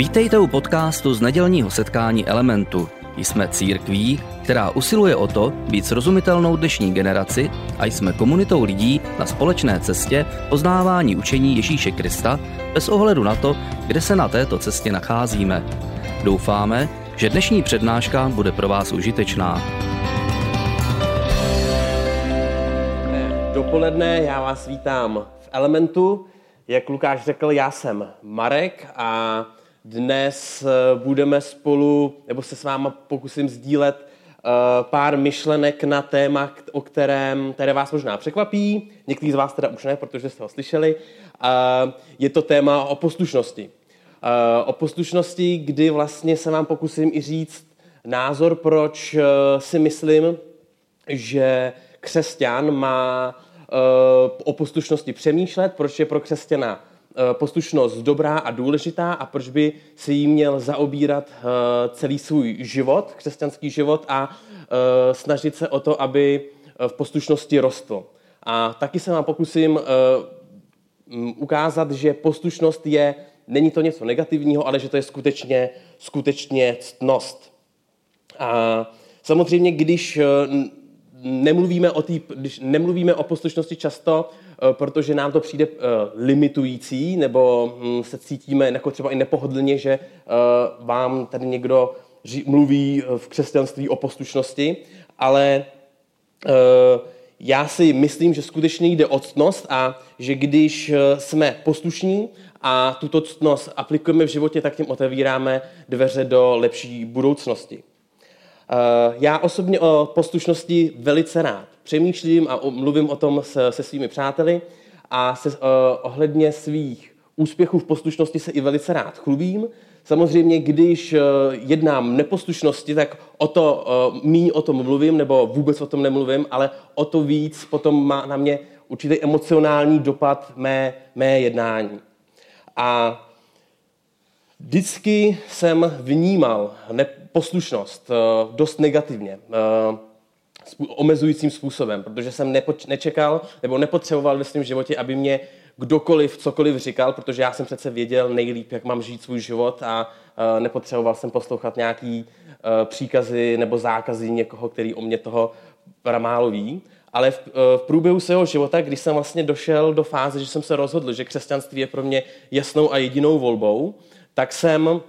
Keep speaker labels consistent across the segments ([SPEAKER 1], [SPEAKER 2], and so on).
[SPEAKER 1] Vítejte u podcastu z nedělního setkání Elementu. Jsme církví, která usiluje o to být srozumitelnou dnešní generaci a jsme komunitou lidí na společné cestě poznávání učení Ježíše Krista bez ohledu na to, kde se na této cestě nacházíme. Doufáme, že dnešní přednáška bude pro vás užitečná.
[SPEAKER 2] Dopoledne, já vás vítám v Elementu. Jak Lukáš řekl, já jsem Marek a dnes eh, budeme spolu, nebo se s váma pokusím sdílet eh, pár myšlenek na téma, o kterém, které vás možná překvapí. Někteří z vás teda už ne, protože jste ho slyšeli. Je to téma o poslušnosti. Eh, o poslušnosti, kdy vlastně se vám pokusím i říct názor, proč si myslím, že křesťan má o poslušnosti přemýšlet, proč je pro křesťana Eh, poslušnost dobrá a důležitá a proč by si jí měl zaobírat eh, celý svůj život, křesťanský život a eh, snažit se o to, aby v poslušnosti rostl. A taky se vám pokusím ukázat, že poslušnost je, není to něco negativního, ale že to je skutečně, skutečně ctnost. A samozřejmě, když nemluvíme o, tý, když nemluvíme o poslušnosti často, Eh, protože nám to přijde eh, limitující, nebo hm, se cítíme jako třeba i nepohodlně, že eh, vám tady někdo mluví v křesťanství o poslušnosti, ale já si myslím, že skutečně jde o ctnost a že když jsme poslušní a tuto ctnost aplikujeme v životě, tak tím otevíráme dveře do lepší budoucnosti. Já osobně o poslušnosti velice rád přemýšlím a mluvím o tom se, se svými přáteli a se, uh, ohledně svých úspěchů v poslušnosti se i velice rád chlubím. Samozřejmě, když uh, jednám neposlušnosti, tak o to uh, míň o tom mluvím, nebo vůbec o tom nemluvím, ale o to víc potom má na mě určitý emocionální dopad mé, mé jednání. A vždycky jsem vnímal neposlušnost dost negativně. Omezujícím způsobem, protože jsem nepoč- nečekal nebo nepotřeboval ve svém životě, aby mě kdokoliv cokoliv říkal, protože já jsem přece věděl nejlíp, jak mám žít svůj život a uh, nepotřeboval jsem poslouchat nějaký uh, příkazy nebo zákazy někoho, který o mě toho málo ví. Ale v, uh, v průběhu svého života, když jsem vlastně došel do fáze, že jsem se rozhodl, že křesťanství je pro mě jasnou a jedinou volbou, tak jsem uh,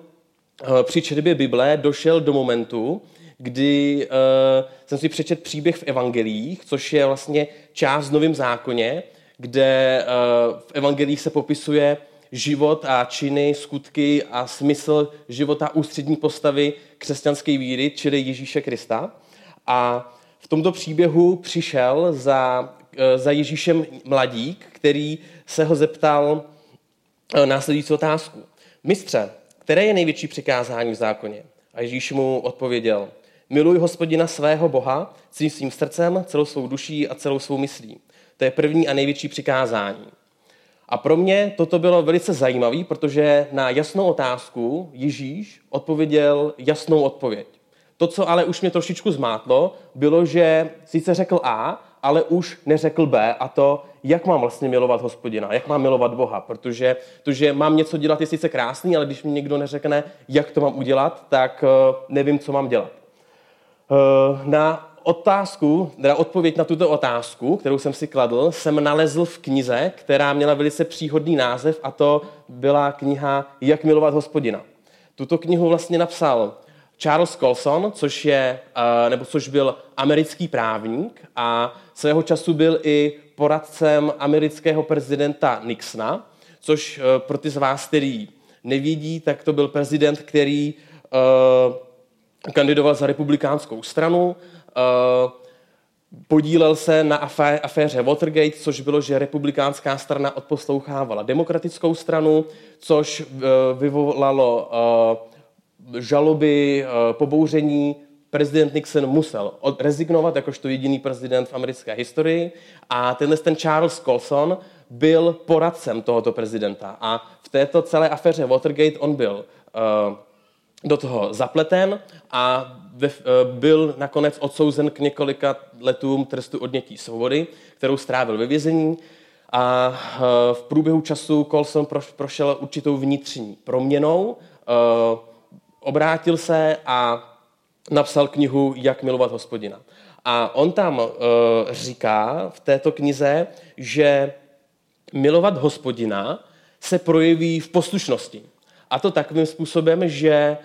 [SPEAKER 2] při četbě Bible došel do momentu, kdy uh, jsem si přečet příběh v evangelích, což je vlastně část v Novém zákoně, kde uh, v evangelích se popisuje život a činy, skutky a smysl života ústřední postavy křesťanské víry, čili Ježíše Krista. A v tomto příběhu přišel za, uh, za Ježíšem mladík, který se ho zeptal následující otázku. Mistře, které je největší přikázání v zákoně? A Ježíš mu odpověděl – Miluj hospodina svého Boha celým svým srdcem, celou svou duší a celou svou myslí. To je první a největší přikázání. A pro mě toto bylo velice zajímavé, protože na jasnou otázku Ježíš odpověděl jasnou odpověď. To, co ale už mě trošičku zmátlo, bylo, že sice řekl A, ale už neřekl B a to, jak mám vlastně milovat hospodina, jak mám milovat Boha, protože to, že mám něco dělat, je sice krásný, ale když mi někdo neřekne, jak to mám udělat, tak eh, nevím, co mám dělat. Eh, na otázku, teda odpověď na tuto otázku, kterou jsem si kladl, jsem nalezl v knize, která měla velice příhodný název a to byla kniha Jak milovat hospodina. Tuto knihu vlastně napsal Charles Colson, což, je, eh, nebo což byl americký právník a svého času byl i poradcem amerického prezidenta Nixona, což eh, pro ty z vás, který nevidí, tak to byl prezident, který kandidoval za republikánskou stranu, eh, podílel se na aféře Watergate, což bylo, že republikánská strana odposlouchávala demokratickou stranu, což eh, vyvolalo eh, žaloby, pobouření. Prezident Nixon musel rezignovat jakožto jediný prezident v americké historii a tenhle ten Charles Colson byl poradcem tohoto prezidenta. A v této celé aféře Watergate on byl do toho zapleten a eh, byl nakonec odsouzen k několika letům trestu odnětí svobody, kterou strávil ve vězení. A eh, v průběhu času Colson prošel určitou vnitřní proměnou, eh, obrátil se a napsal knihu Jak milovat hospodina. A on tam říká v této knize, že milovat hospodina se projeví v poslušnosti. A to takovým způsobem, že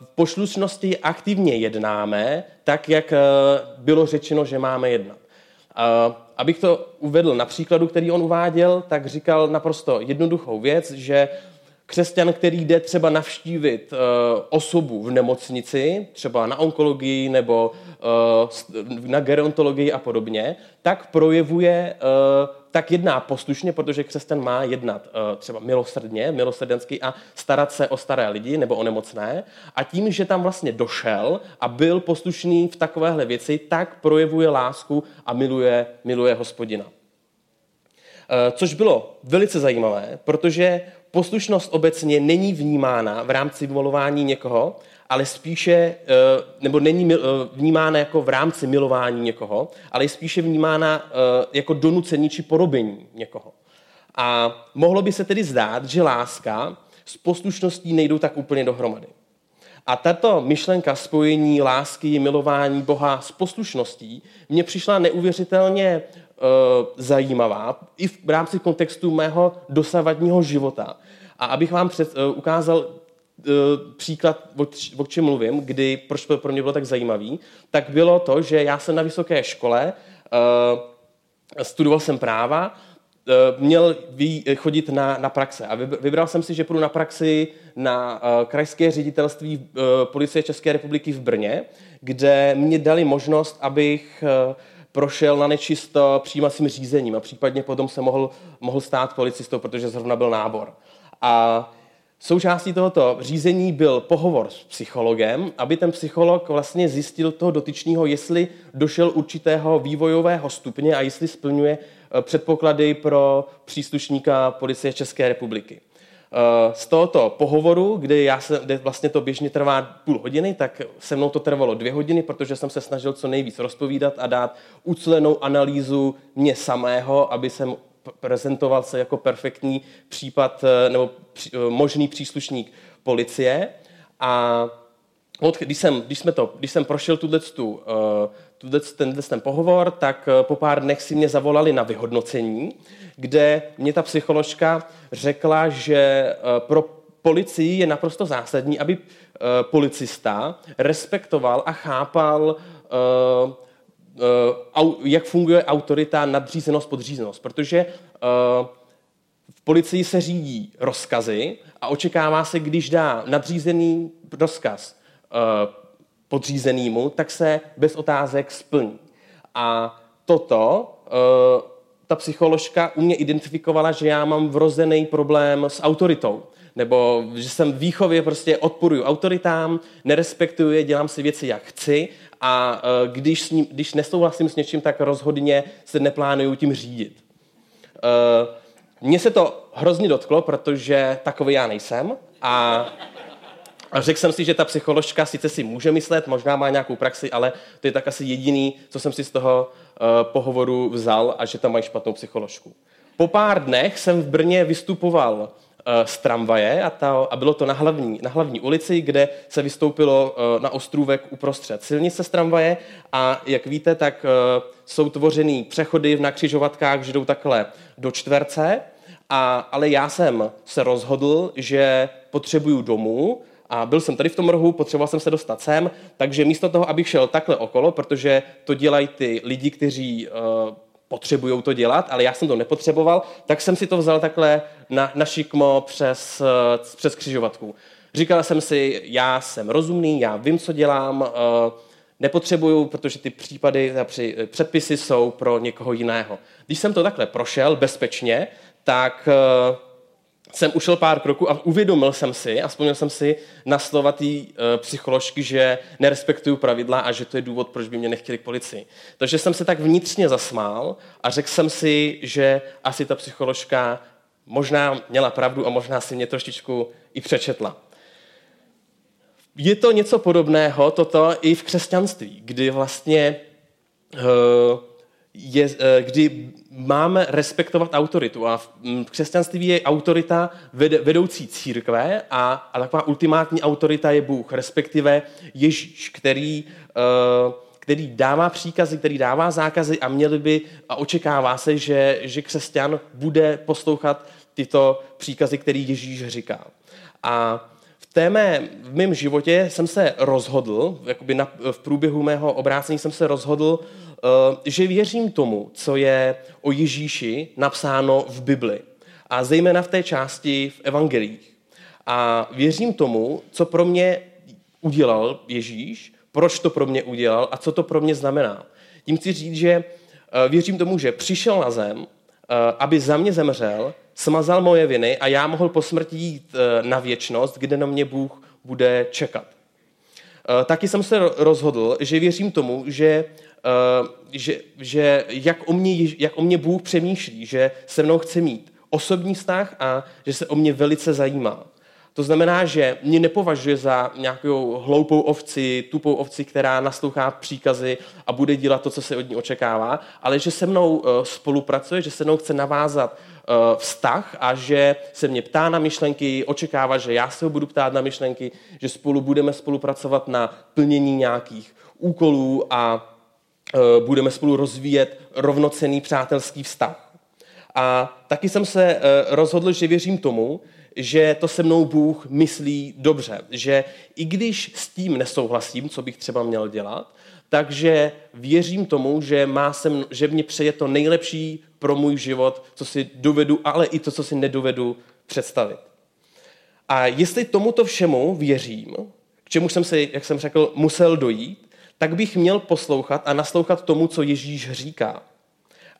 [SPEAKER 2] v poslušnosti aktivně jednáme, tak jak bylo řečeno, že máme jednat. Abych to uvedl na příkladu, který on uváděl, tak říkal naprosto jednoduchou věc, že křesťan, který jde třeba navštívit osobu v nemocnici, třeba na onkologii nebo na gerontologii a podobně, tak projevuje tak jedná poslušně, protože křesťan má jednat uh, třeba milosrdně, milosrdensky a starat se o staré lidi nebo o nemocné. A tím, že tam vlastně došel a byl poslušný v takovéhle věci, tak projevuje lásku a miluje, miluje hospodina. Uh, což bylo velice zajímavé, protože poslušnost obecně není vnímána v rámci vyvolování někoho, ale spíše, eh, nebo není eh, vnímána jako v rámci milování někoho, ale je spíše vnímána eh, jako donucení či porobení někoho. A mohlo by se tedy zdát, že láska s poslušností nejdou tak úplně dohromady. A tato myšlenka spojení lásky, milování Boha s poslušností mně přišla neuvěřitelně zajímavá i v rámci kontextu mého dosavadního života. A abych vám před, ukázal příklad, o čem mluvím, kdy, proč to pro mě bylo tak zajímavý, tak bylo to, že já jsem na vysoké škole, uh, studoval jsem práva, uh, měl chodit na, na praxe a vybral jsem si, že půjdu na praxi na krajské ředitelství policie České republiky v Brně, kde mě dali možnost, abych prošel na nečisto přijímacím řízením a případně potom se mohl, mohl stát policistou, protože zrovna byl nábor. A Součástí tohoto řízení byl pohovor s psychologem, aby ten psycholog vlastně zjistil toho dotyčního, jestli došel určitého vývojového stupně a jestli splňuje eh, předpoklady pro příslušníka policie České republiky. Eh, z tohoto pohovoru, kde, já se, kde vlastně to běžně trvá půl hodiny, tak se mnou to trvalo dvě hodiny, protože jsem se snažil co nejvíc rozpovídat a dát ucelenou analýzu mě samého, aby jsem prezentoval se jako perfektní případ eh, nebo eh, možný příslušník policie. A když jsem, když jsme to, když jsem prošel tuto, eh, ten, ten pohovor, tak po pár dnech si mě zavolali na vyhodnocení, kde mě ta psycholožka řekla, že pro policii je naprosto zásadní, aby policista respektoval a chápal jak funguje autorita, nadřízenost, podřízenost. Protože eh, v policii se řídí rozkazy a očekává se, když dá nadřízený rozkaz eh, podřízenýmu, tak se bez otázek splní. A toto ta psycholožka u mě identifikovala, že já mám vrozený problém s autoritou. Nebo že jsem výchově prostě odporuju autoritám, nerespektuju je, dělám si věci, jak chci a e, když, s ním, když nesouhlasím s něčím, tak rozhodně se neplánuju tím řídit. E, mně se to hrozně dotklo, protože takový já nejsem a řekl jsem si, že ta psycholožka sice si může myslet, možná má nějakou praxi, ale to je tak asi jediný, co jsem si z toho uh, pohovoru vzal a že tam mají špatnou psycholožku. Po pár dnech jsem v Brně vystupoval z tramvaje a, ta, a bylo to na hlavní, na hlavní ulici, kde se vystoupilo eh, na ostrůvek uprostřed silnice z tramvaje. A jak víte, tak eh, jsou tvořený přechody na křižovatkách, že jdou takhle do čtverce, a, ale já jsem se rozhodl, že potřebuju domů, a byl jsem tady v tom rohu, potřeboval jsem se dostat sem, takže místo toho, abych šel takhle okolo, protože to dělají ty lidi, kteří uh, potřebují to dělat, ale já jsem to nepotřeboval, tak jsem si to vzal takhle na, na šikmo přes, eh, přes křižovatku. Říkal jsem si, já jsem rozumný, já vím, co dělám, eh, nepotřebuju, protože ty případy, ty předpisy jsou pro někoho jiného. Když jsem to takhle prošel bezpečně, tak eh, jsem ušel pár kroků a uvědomil jsem si, a vzpomněl jsem si na slova té uh, psycholožky, že nerespektuju pravidla a že to je důvod, proč by mě nechtěli k policii. Takže jsem se tak vnitřně zasmál a řekl jsem si, že asi ta psycholožka možná měla pravdu a možná si mě trošičku i přečetla. Je to něco podobného, toto i v křesťanství, kdy vlastně uh, je, uh, kdy máme respektovat autoritu. A v křesťanství je autorita vedoucí církve a, a taková ultimátní autorita je Bůh, respektive Ježíš, který, eh, který dává příkazy, který dává zákazy a měli by a očekává se, že, že křesťan bude poslouchat tyto příkazy, který Ježíš říká. A v, té mé, v mém životě jsem se rozhodl, jakoby na, v průběhu mého obrácení jsem se rozhodl, že věřím tomu, co je o Ježíši napsáno v Bibli. A zejména v té části v evangelích. A věřím tomu, co pro mě udělal Ježíš, proč to pro mě udělal a co to pro mě znamená. Tím chci říct, že uh, věřím tomu, že přišel na zem, uh, aby za mě zemřel, smazal moje viny a já mohl po smrti jít eh, na věčnost, kde na mě Bůh bude čekat. Eh, taky jsem se rozhodl, že věřím tomu, že, eh, že, že jak, o mě, jak o mě Bůh přemýšlí, že se mnou chce mít osobní vztah a že se o mě velice zajímá. To znamená, že mě nepovažuje za nějakou hloupou ovci, tupou ovci, která naslouchá příkazy a bude dělat to, co se od ní očekává, ale že se mnou spolupracuje, že se mnou chce navázat Eh, vztah a že se mě ptá na myšlenky, očekává, že já se ho budu ptát na myšlenky, že spolu budeme spolupracovat na plnění nějakých úkolů a eh, budeme spolu rozvíjet rovnocený přátelský vztah. A taky jsem se eh, rozhodl, že věřím tomu, že to se mnou Bůh myslí dobře, že i když s tím nesouhlasím, co bych třeba měl dělat, takže věřím tomu, že, má sem, že mě přeje to nejlepší pro můj život, co si dovedu, ale i to, co si nedovedu představit. A jestli tomuto všemu věřím, k čemu jsem se, jak jsem řekl, musel dojít, tak bych měl poslouchat a naslouchat tomu, co Ježíš říká.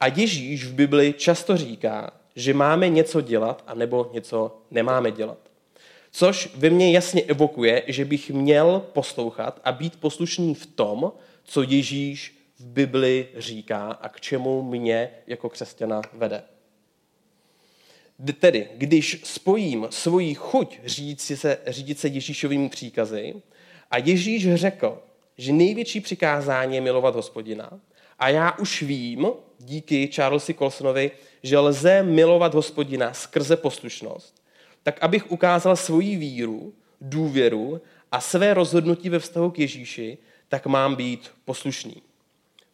[SPEAKER 2] A Ježíš v Bibli často říká, že máme něco dělat a nebo něco nemáme dělat. Což ve mně jasně evokuje, že bych měl poslouchat a být poslušný v tom, co Ježíš v Bibli říká a k čemu mě jako křesťana vede. Tedy, když spojím svoji chuť řídit se, řídit se Ježíšovými příkazy a Ježíš řekl, že největší přikázání je milovat hospodina a já už vím, díky Charlesi Colsonovi, že lze milovat hospodina skrze poslušnost, tak abych ukázal svoji víru, důvěru a své rozhodnutí ve vztahu k Ježíši, tak mám být poslušný.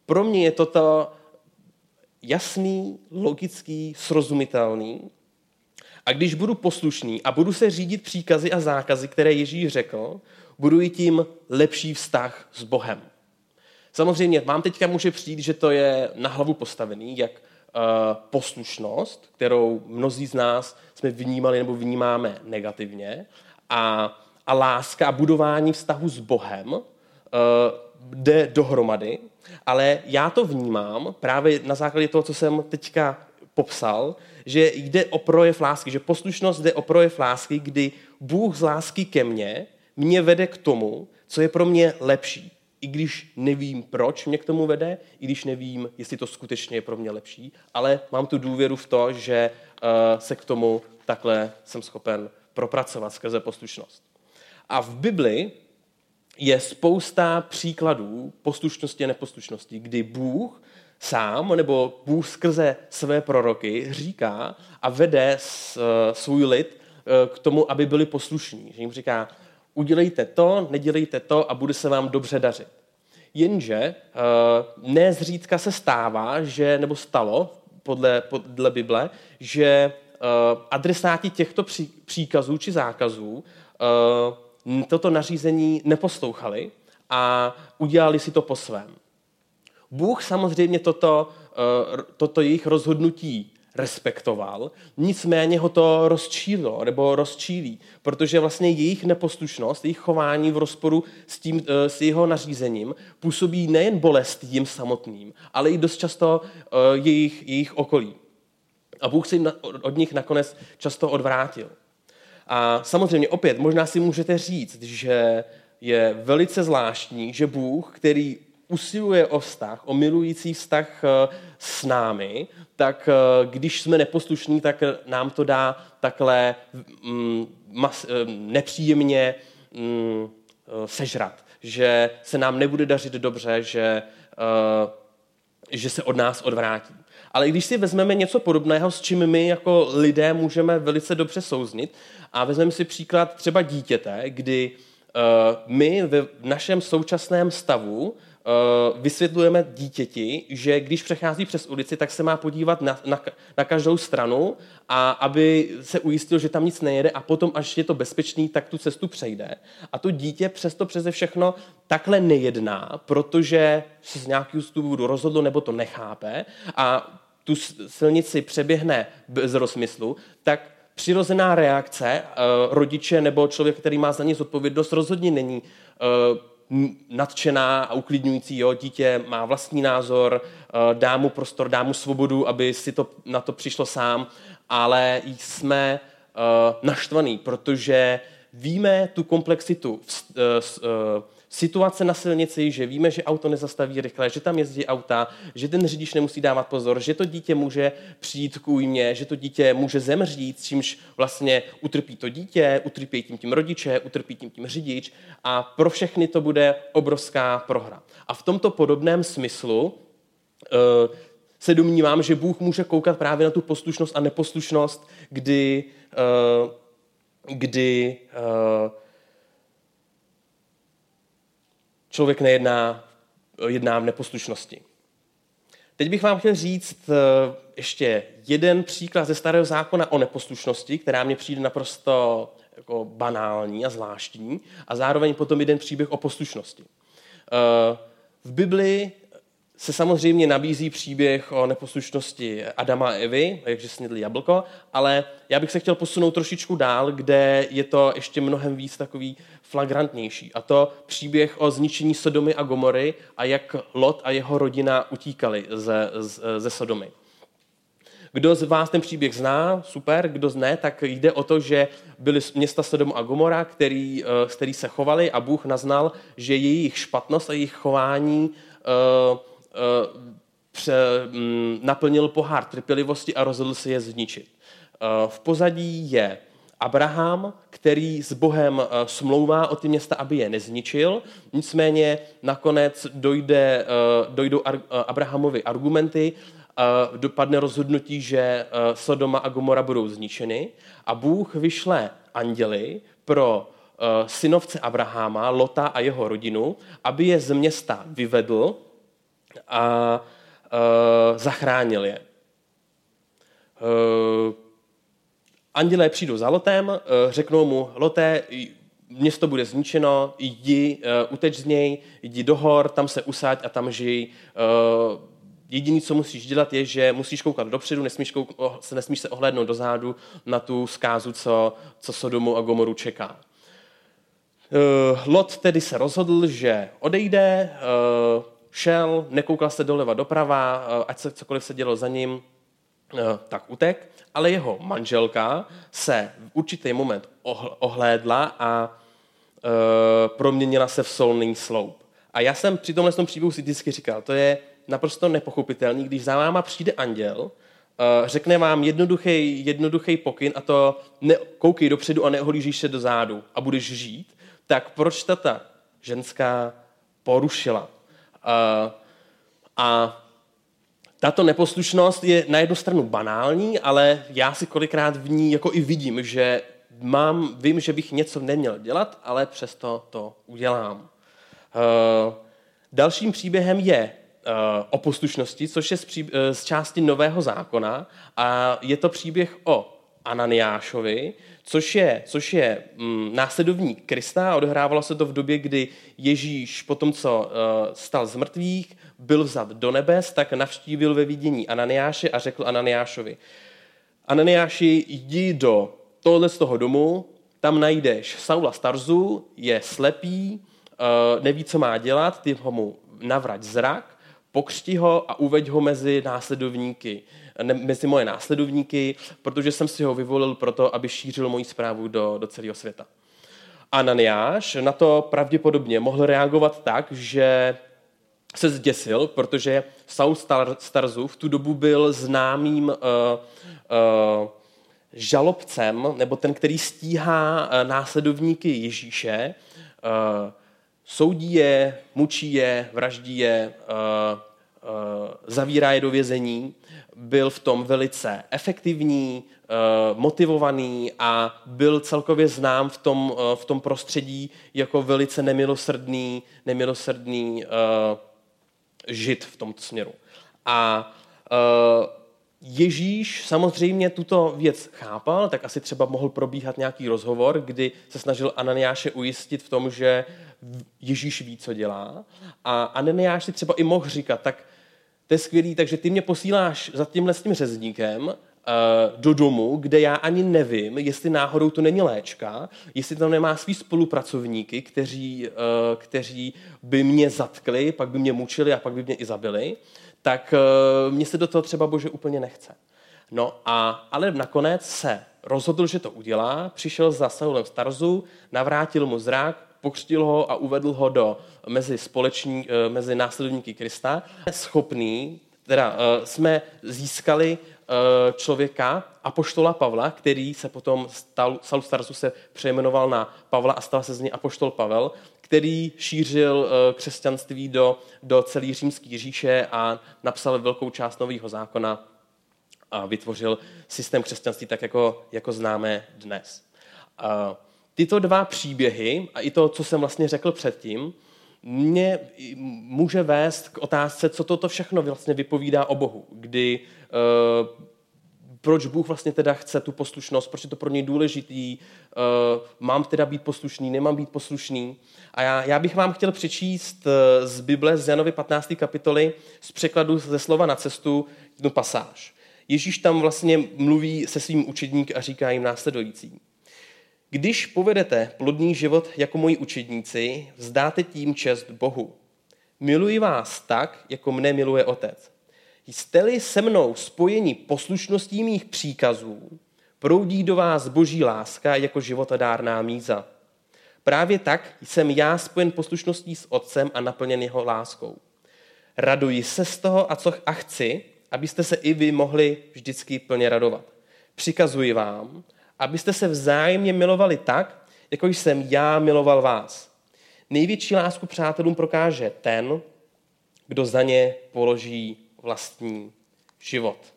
[SPEAKER 2] Pro mě je toto jasný, logický, srozumitelný. A když budu poslušný a budu se řídit příkazy a zákazy, které Ježíš řekl, budu i tím lepší vztah s Bohem. Samozřejmě, vám teďka může přijít, že to je na hlavu postavený, jak uh, poslušnost, kterou mnozí z nás jsme vnímali nebo vnímáme negativně, a, a láska a budování vztahu s Bohem uh, jde dohromady, ale já to vnímám právě na základě toho, co jsem teďka popsal, že jde o projev lásky, že poslušnost jde o projev lásky, kdy Bůh z lásky ke mně mě vede k tomu, co je pro mě lepší. I když nevím, proč mě k tomu vede, i když nevím, jestli to skutečně je pro mě lepší, ale mám tu důvěru v to, že uh, se k tomu takhle jsem schopen propracovat skrze poslušnost. A v Bibli je spousta příkladů poslušnosti a neposlušnosti, kdy Bůh sám nebo Bůh skrze své proroky říká a vede svůj lid eh, k tomu, aby byli poslušní. Že jim říká, udělejte to, nedělejte to a bude se vám dobře dařit. Jenže eh, nezřídka se stává, že, nebo stalo podle, podle Bible, že eh, adresáti těchto příkazů či zákazů toto nařízení neposlouchali a udělali si to po svém. Bůh samozřejmě toto, eh, toto jejich rozhodnutí respektoval, nicméně ho to rozčílilo nebo rozčílí, protože vlastně jejich neposlušnost, jejich chování v rozporu s, tím, eh, s jeho nařízením působí nejen bolest jim samotným, ale i dost často eh, jejich, jejich okolí. A Bůh se jim od nich nakonec často odvrátil. A samozřejmě opět, možná si můžete říct, že je velice zvláštní, že Bůh, který usiluje o vztah, o milující vztah eh, s námi, tak eh, když jsme neposlušní, tak nám to dá takhle mm, mas, eh, nepříjemně mm, sežrat. Že se nám nebude dařit dobře, že, že se od nás odvrátí. Ale když si vezmeme něco podobného, s čím my jako lidé můžeme velice dobře souznit, a vezmeme si příklad třeba dítěte, kdy my v našem současném stavu vysvětlujeme dítěti, že když přechází přes ulici, tak se má podívat na, na, na každou stranu a aby se ujistil, že tam nic nejede a potom, až je to bezpečný, tak tu cestu přejde. A to dítě přesto přeze všechno takhle nejedná, protože se z nějakého důvodu rozhodlo nebo to nechápe a tu silnici přeběhne bez rozmyslu, tak přirozená reakce uh, rodiče nebo člověk, který má za ně zodpovědnost, rozhodně není uh, nadšená a uklidňující, jo, dítě má vlastní názor, uh, dá mu prostor, dá mu svobodu, aby si to na to přišlo sám, ale jsme uh, naštvaný, protože víme tu komplexitu situace na silnici, že víme, že auto nezastaví rychle, že tam jezdí auta, že ten řidič nemusí dávat pozor, že to dítě může přijít k újmě, že to dítě může zemřít, čímž vlastně utrpí to dítě, utrpí tím tím rodiče, utrpí tím tím řidič a pro všechny to bude obrovská prohra. A v tomto podobném smyslu uh, se domnívám, že Bůh může koukat právě na tu poslušnost a neposlušnost, kdy, uh, kdy uh, člověk nejedná jedná v neposlušnosti. Teď bych vám chtěl říct eh, ještě jeden příklad ze starého zákona o neposlušnosti, která mě přijde naprosto jako banální a zvláštní, a zároveň potom jeden příběh o poslušnosti. Eh, v Bibli se samozřejmě nabízí příběh o neposlušnosti Adama a Evy, jakže snědli jablko, ale já bych se chtěl posunout trošičku dál, kde je to ještě mnohem víc takový flagrantnější. A to příběh o zničení Sodomy a Gomory a jak Lot a jeho rodina utíkali ze, ze Sodomy. Kdo z vás ten příběh zná, super, kdo zne, tak jde o to, že byly města Sodom a Gomora, který, eh, který se chovali a Bůh naznal, že jejich špatnost a jejich chování uh, naplnil pohár trpělivosti a rozhodl se je zničit. Uh, v pozadí je Abraham, který s Bohem uh, smlouvá o ty města, aby je nezničil. Nicméně nakonec dojde, dojdou Abrahamovi argumenty, dopadne rozhodnutí, že Sodoma a Gomora budou zničeny a Bůh vyšle anděli pro synovce Abrahama, Lota a jeho rodinu, aby je z města vyvedl a uh, zachránil je. Uh, andělé přijdou za Lotem, uh, řeknou mu, Loté, město bude zničeno, jdi, uh, uteč z něj, jdi do hor, tam se usaď a tam žij. Uh, jediné, co musíš dělat, je, že musíš koukat dopředu, nesmíš, kouk, se, nesmíš se ohlédnout dozadu na tu zkázu, co, co Sodomu a Gomoru čeká. Uh, Lot tedy se rozhodl, že odejde, uh, šel, nekoukal se doleva doprava, eh, ať se cokoliv se dělo za ním, eh, tak utek, ale jeho manželka se v určitý moment ohlédla a eh, proměnila se v solný sloup. A já jsem při tomhle příběhu si vždycky říkal, to je naprosto nepochopitelný, když za váma přijde anděl, řekne vám jednoduchý, jednoduchý pokyn a to ne, koukej dopředu a neohlížíš se do zádu a budeš žít, tak proč ta ženská porušila a tato neposlušnost je na jednu stranu banální, ale já si kolikrát v ní jako i vidím, že mám, vím, že bych něco neměl dělat, ale přesto to udělám. Uh, dalším příběhem je uh, o poslušnosti, což je z, z části Nového zákona a je to příběh o Ananiášovi, což je, což je mm, následovník Krista. A odehrávalo se to v době, kdy Ježíš po tom, co uh, stal z mrtvých, byl vzat do nebes, tak navštívil ve vidění Ananiáše a řekl Ananiášovi, Ananiáši, jdi do tohle z toho domu, tam najdeš Saula Starzu, je slepý, uh, neví, co má dělat, ty ho mu navrať zrak, pokřti ho a uveď ho mezi následovníky ne, mezi moje následovníky, protože jsem si ho vyvolil proto, aby šířil moji zprávu do, do celého světa. Ananiáš na to pravděpodobně mohl reagovat tak, že se zděsil, protože Saul Starzu v tu dobu byl známým uh, uh, žalobcem, nebo ten, který stíhá uh, následovníky Ježíše, uh, soudí je, mučí je, vraždí je, uh, uh, zavírá je do vězení byl v tom velice efektivní, eh, motivovaný a byl celkově znám v tom, v tom prostředí jako velice nemilosrdný, nemilosrdný žid v tomto směru. A Ježíš samozřejmě tuto věc chápal, tak asi třeba mohl probíhat nějaký rozhovor, kdy se snažil Ananiáše ujistit v tom, že Ježíš ví, co dělá. A Ananiáš si třeba i mohl říkat, tak to je skvělý, takže ty mě posíláš za tímhle s tím řezníkem uh, do domu, kde já ani nevím, jestli náhodou to není léčka, jestli tam nemá svý spolupracovníky, kteří, uh, kteří by mě zatkli, pak by mě mučili a pak by mě i zabili tak uh, mně se do toho třeba bože úplně nechce. No a, ale nakonec se rozhodl, že to udělá, přišel za Saulem z Tarzu, navrátil mu zrak, pokřtil ho a uvedl ho do mezi, společní, uh, mezi následovníky Krista. Schopný, teda uh, jsme získali člověka, apoštola Pavla, který se potom stal, Saul Starsu se přejmenoval na Pavla a stal se z něj apoštol Pavel, který šířil eh, křesťanství do, do celé římské říše a napsal velkou část nového zákona a vytvořil systém křesťanství tak, jako, jako známe dnes. Tyto dva příběhy a i to, co jsem vlastně řekl předtím, mě může vést k otázce, co toto všechno vlastně vypovídá o Bohu, kdy uh, proč Bůh vlastně teda chce tu poslušnost, proč je to pro něj důležitý, uh, mám teda být poslušný, nemám být poslušný. A já, já bych vám chtěl přečíst uh, z Bible, z Janovy 15. kapitoly, z překladu ze slova na cestu, jednu pasáž. Ježíš tam vlastně mluví se svým učedníky a říká jim následující. Když povedete plodný život jako moji učedníci, vzdáte tím čest Bohu. Miluji vás tak, jako mne miluje Otec. Jste-li se mnou spojení poslušností mých příkazů, proudí do vás boží láska jako životodárná míza. Právě tak jsem já spojen poslušností s Otcem a naplněn jeho láskou. Raduji se z toho a co a chci, abyste se i vy mohli vždycky plně radovat. Přikazuji vám, abyste se vzájemně milovali tak, jako jsem já miloval vás. Největší lásku přátelům prokáže ten, kdo za ně položí vlastní život.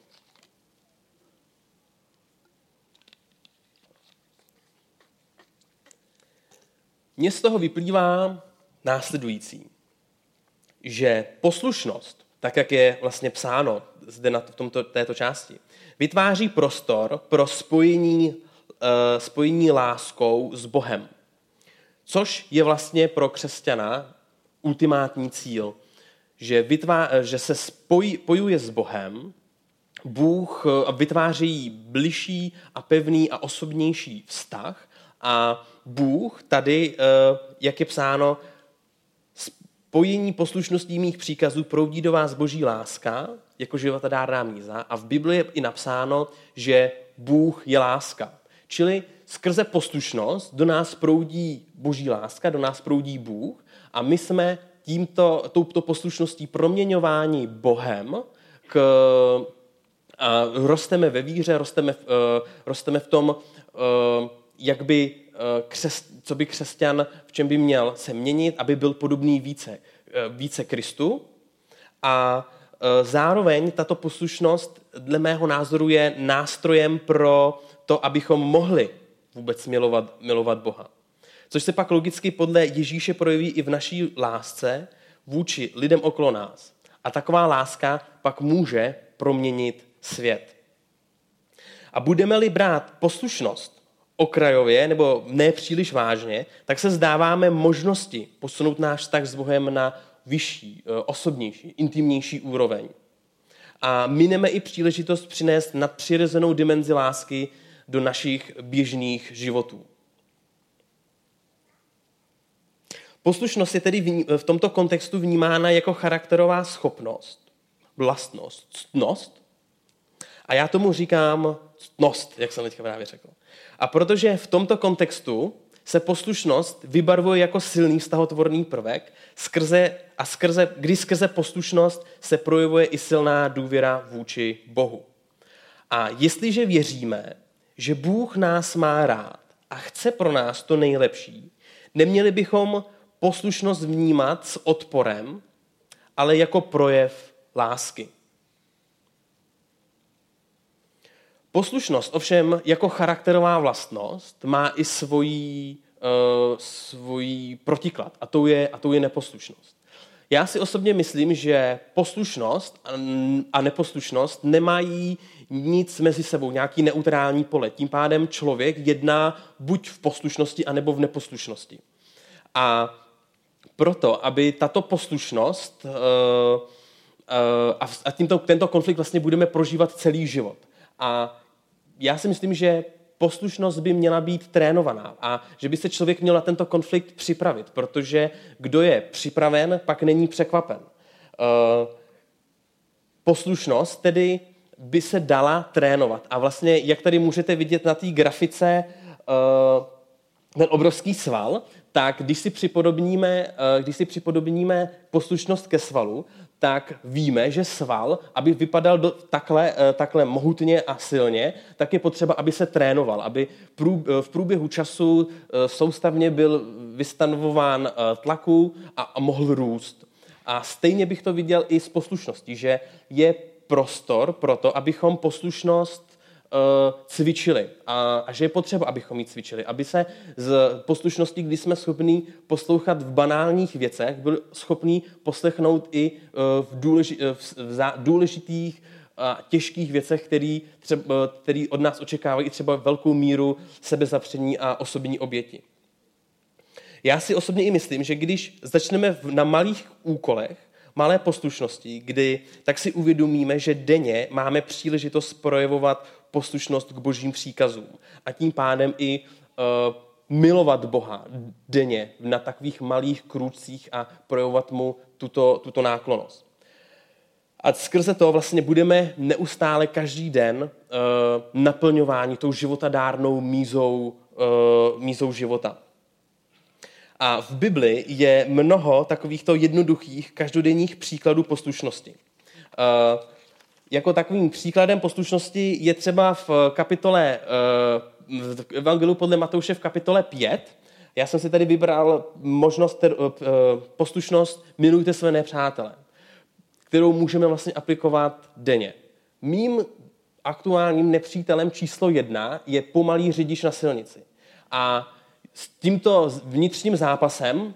[SPEAKER 2] Mně z toho vyplývá následující, že poslušnost, tak jak je vlastně psáno zde na tomto, této části, vytváří prostor pro spojení, spojení láskou s Bohem. Což je vlastně pro křesťana ultimátní cíl že, vytvá, že se spojí, spojuje s Bohem, Bůh eh, vytváří bližší a pevný a osobnější vztah a Bůh tady, eh, jak je psáno, spojení poslušností mých příkazů proudí do vás boží láska, jako životadárná míza a v Bibli je i napsáno, že Bůh je láska. Čili skrze poslušnost do nás proudí boží láska, do nás proudí Bůh a my jsme tímto, touto poslušností proměňování Bohem k, a rosteme ve víře, rosteme, uh, rosteme v tom, uh, jak by, uh, křes, co by křesťan, v čem by měl se měnit, aby byl podobný více, uh, více Kristu. A uh, zároveň tato poslušnost dle mého názoru je nástrojem pro to, abychom mohli vůbec milovat, milovat Boha. Což se pak logicky podle Ježíše projeví i v naší lásce vůči lidem okolo nás. A taková láska pak může proměnit svět. A budeme-li brát poslušnost okrajově nebo ne příliš vážně, tak se zdáváme možnosti posunout náš vztah s Bohem na vyšší, eh, osobnější, intimnější úroveň. A mineme i příležitost přinést nadpřirozenou dimenzi lásky do našich běžných životů. Poslušnost je tedy v tomto kontextu vnímána jako charakterová schopnost, vlastnost, ctnost. A já tomu říkám ctnost, jak jsem teďka právě řekl. A protože v tomto kontextu se poslušnost vybarvuje jako silný vztahotvorný prvek, skrze, a skrze, kdy skrze poslušnost se projevuje i silná důvěra vůči Bohu. A jestliže věříme, že Bůh nás má rád a chce pro nás to nejlepší, neměli bychom poslušnost vnímat s odporem, ale jako projev lásky. Poslušnost ovšem jako charakterová vlastnost má i svojí, uh, svojí protiklad a to, je, a to je neposlušnost. Já si osobně myslím, že poslušnost a neposlušnost nemají nic mezi sebou, nějaký neutrální pole. Tím pádem člověk jedná buď v poslušnosti, anebo v neposlušnosti. A proto, aby tato poslušnost uh, uh, a tímto, tento konflikt vlastně budeme prožívat celý život. A já si myslím, že poslušnost by měla být trénovaná a že by se člověk měl na tento konflikt připravit, protože kdo je připraven, pak není překvapen. Uh, poslušnost tedy by se dala trénovat. A vlastně, jak tady můžete vidět na té grafice, uh, ten obrovský sval, tak když si připodobníme, uh, když si připodobníme poslušnost ke svalu, tak víme, že sval, aby vypadal do, takhle, eh, takhle mohutně a silně, tak je potřeba, aby se trénoval, aby eh, v průběhu času eh, soustavně byl vystanovován tlaku a mohl růst. A stejně bych to viděl i s poslušností, že je prostor pro to, abychom poslušnost cvičili a, a že je potřeba, abychom ji cvičili, aby se z poslušnosti, kdy jsme schopní poslouchat v banálních věcech, byli schopní poslechnout i uh, v, důleži, uh, v, v důležitých a těžkých věcech, který, třeba, který od nás očekávají třeba velkou míru sebezapření a osobní oběti. Já si osobně i myslím, že když začneme na malých úkolech, malé poslušnosti, kdy tak si uvědomíme, že denně máme příležitost projevovat poslušnost k božím příkazům a tím pádem i uh, milovat Boha denně na takových malých krůčcích a projevovat mu tuto, tuto náklonost. A skrze to vlastně budeme neustále každý den uh, naplňováni tou životadárnou mízou, uh, mízou života. A v Bibli je mnoho takovýchto jednoduchých každodenních příkladů poslušnosti. Uh, jako takovým příkladem poslušnosti je třeba v kapitole, eh, v Evangelu podle Matouše v kapitole 5. Já jsem si tady vybral možnost, eh, poslušnost milujte své nepřátele, kterou můžeme vlastně aplikovat denně. Mým aktuálním nepřítelem číslo jedna je pomalý řidič na silnici. A s tímto vnitřním zápasem uh,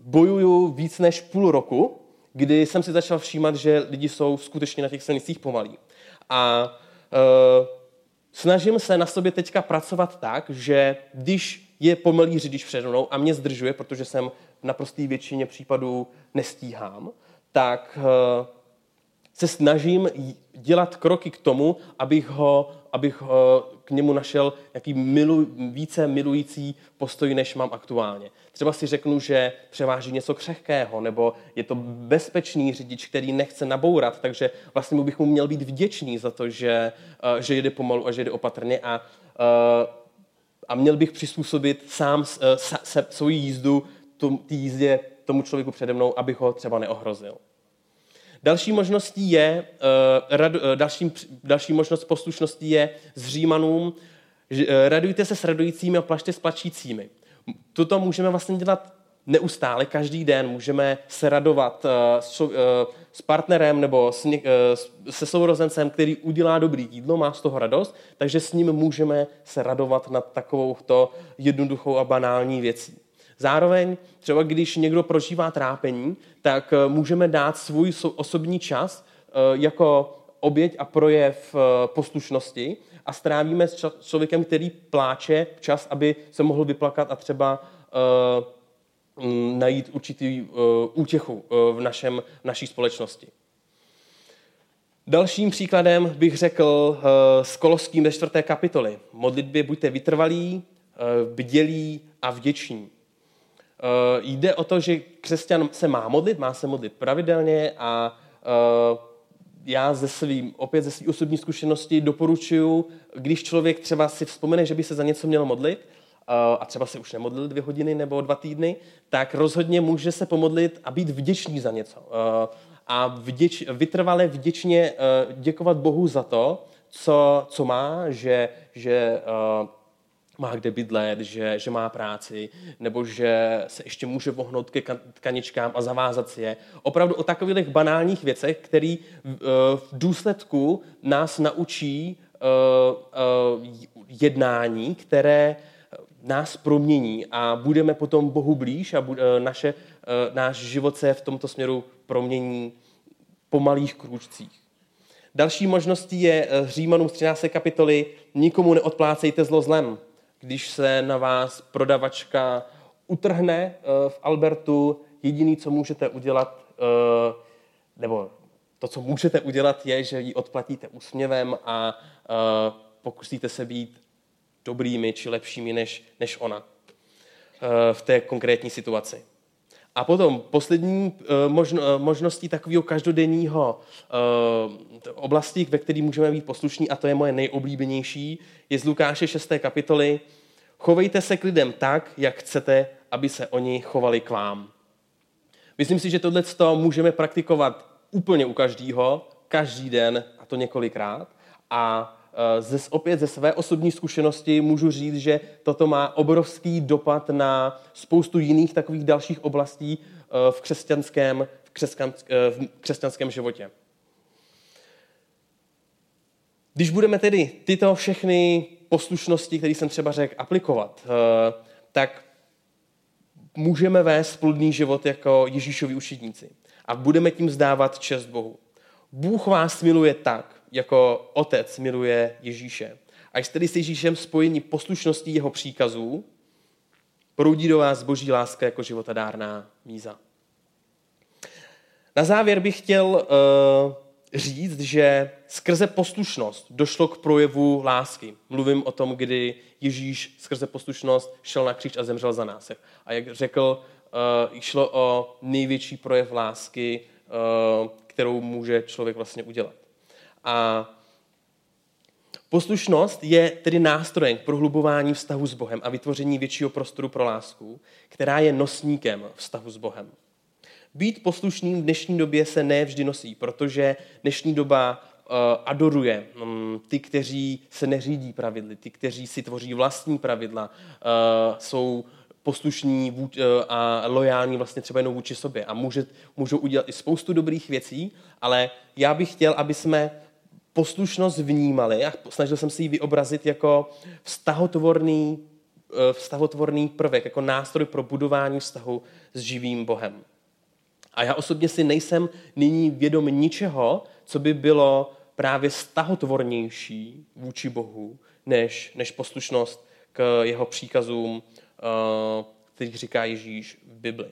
[SPEAKER 2] bojuju víc než půl roku, kdy jsem si začal všímat, že lidi jsou skutečně na těch silnicích pomalí. A uh, snažím se na sobě teďka pracovat tak, že když je pomalý řidič přede mnou a mě zdržuje, protože jsem v naprosté většině případů nestíhám, tak uh, se snažím dělat kroky k tomu, abych ho, abych ho k němu našel jaký milu, více milující postoj, než mám aktuálně. Třeba si řeknu, že převáží něco křehkého, nebo je to bezpečný řidič, který nechce nabourat, takže vlastně mu bych mu měl být vděčný za to, že, uh, že jede pomalu a že jede opatrně a, uh, a měl bych přizpůsobit sám uh, se, se, svoji jízdu té jízdě tomu člověku přede mnou, abych ho třeba neohrozil. Další možností je, rad, uh, další, další možnost poslušnosti je z Římanům, že, uh, radujte se s radujícími a plašte s plačícími. Toto můžeme vlastně dělat neustále, každý den. Můžeme se radovat s, s partnerem nebo s, se sourozencem, který udělá dobrý jídlo, má z toho radost, takže s ním můžeme se radovat nad takovouto jednoduchou a banální věcí. Zároveň třeba když někdo prožívá trápení, tak eh, můžeme dát svůj osobní čas eh, jako oběť a projev eh, poslušnosti a strávíme s člověkem, který pláče čas, aby se mohl vyplakat a třeba mm, najít určitý útěchu v našem, naší společnosti. Dalším příkladem bych řekl s Koloským ve čtvrté kapitoly. Modlitbě buďte vytrvalí, bdělí a vděční. Uh, jde o to, že křesťan se má modlit, má se modlit pravidelně a uh, já ze svým, opět ze své osobní zkušenosti doporučuji, když člověk třeba si vzpomene, že by se za něco měl modlit, uh, a třeba se už nemodlil dvě hodiny nebo dva týdny, tak rozhodně může se pomodlit a být vděčný za něco. A vděč, vytrvale vděčně děkovat Bohu za to, co, co má, že, že má kde bydlet, že, že má práci, nebo že se ještě může vohnout ke tkaničkám a zavázat si je. Opravdu o takových banálních věcech, které v, v důsledku nás naučí jednání, které nás promění a budeme potom Bohu blíž a naše, náš život se v tomto směru promění po malých krůčcích. Další možností je Římanům z 13. kapitoly nikomu neodplácejte zlo zlem. Když se na vás prodavačka utrhne v Albertu, jediný, co můžete udělat, nebo to, co můžete udělat, je, že ji odplatíte úsměvem a uh, pokusíte se být dobrými či lepšími než, než ona v té konkrétní situaci. A potom poslední možno, uh, možností takového každodenního uh, oblasti, ve které můžeme být poslušní, a to je moje nejoblíbenější, je z Lukáše 6. kapitoly. Chovejte se k lidem tak, jak chcete, aby se oni chovali k vám. Myslím si, že tohle můžeme praktikovat úplně u každého, každý den a to několikrát. A ze, opět ze své osobní zkušenosti můžu říct, že toto má obrovský dopad na spoustu jiných takových dalších oblastí e, v křesťanském, v křesťanském, v křesťanském životě. Když budeme tedy tyto všechny poslušnosti, které jsem třeba řekl, aplikovat, tak můžeme vést plodný život jako Ježíšovi učedníci a budeme tím zdávat čest Bohu. Bůh vás miluje tak, jako otec miluje Ježíše. A jste tedy s Ježíšem spojení poslušností jeho příkazů, proudí do vás boží láska jako životadárná míza. Na závěr bych chtěl uh, říct, že skrze poslušnost došlo k projevu lásky. Mluvím o tom, kdy Ježíš skrze poslušnost šel na kříž a zemřel za nás. A jak řekl uh, šlo o největší projev lásky, uh, kterou může člověk vlastně udělat. A poslušnost je tedy nástrojem k prohlubování vztahu s Bohem a vytvoření většího prostoru pro lásku, která je nosníkem vztahu s Bohem. Být poslušným v dnešní době se ne vždy nosí, protože dnešní doba uh, adoruje um, ty, kteří se neřídí pravidly, ty, kteří si tvoří vlastní pravidla, uh, jsou poslušní eh, a lojální vlastně třeba jenom vůči sobě. A může, můžou udělat i spoustu dobrých věcí, ale já bych chtěl, aby jsme poslušnost vnímali a snažil jsem si ji vyobrazit jako vztahotvorný, eh, vztahotvorný prvek, jako nástroj pro budování vztahu s živým Bohem. A já osobně si nejsem nyní vědom ničeho, co by bylo právě stahotvornější vůči Bohu, než, než poslušnost k jeho příkazům, Eh, který říká Ježíš v Bibli.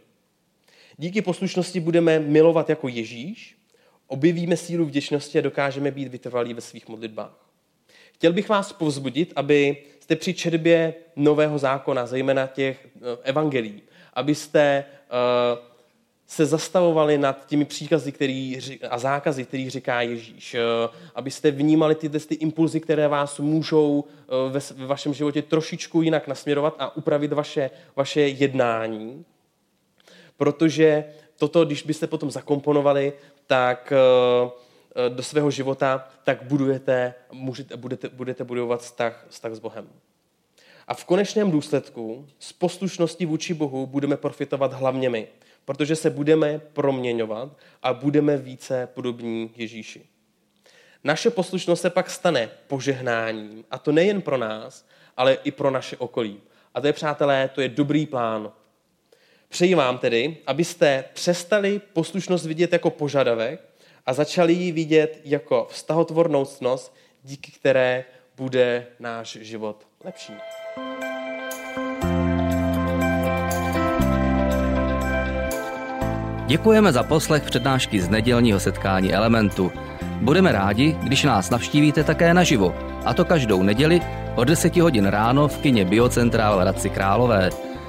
[SPEAKER 2] Díky poslušnosti budeme milovat jako Ježíš, objevíme sílu vděčnosti a dokážeme být vytrvalí ve svých modlitbách. Chtěl bych vás povzbudit, aby jste při četbě nového zákona, zejména těch eh, evangelií, abyste uh, se zastavovali nad těmi příkazy který, a zákazy, který říká Ježíš. Eh, abyste vnímali ty, ty impulzy, které vás můžou eh, ve, ve vašem životě trošičku jinak nasměrovat a upravit vaše, vaše jednání. Protože toto, když byste potom zakomponovali, tak eh, do svého života, tak budujete, můžete, budete, budete budovat vztah, vztah s Bohem. A v konečném důsledku z poslušnosti vůči Bohu budeme profitovat hlavně my protože se budeme proměňovat a budeme více podobní Ježíši. Naše poslušnost se pak stane požehnáním, a to nejen pro nás, ale i pro naše okolí. A to je, přátelé, to je dobrý plán. Přeji vám tedy, abyste přestali poslušnost vidět jako požadavek a začali ji vidět jako vztahotvornou cnost, díky které bude náš život lepší.
[SPEAKER 1] Děkujeme za poslech přednášky z nedělního setkání Elementu. Budeme rádi, když nás navštívíte také naživo, a to každou neděli od 10 hodin ráno v kině Biocentrál v Hradci Králové.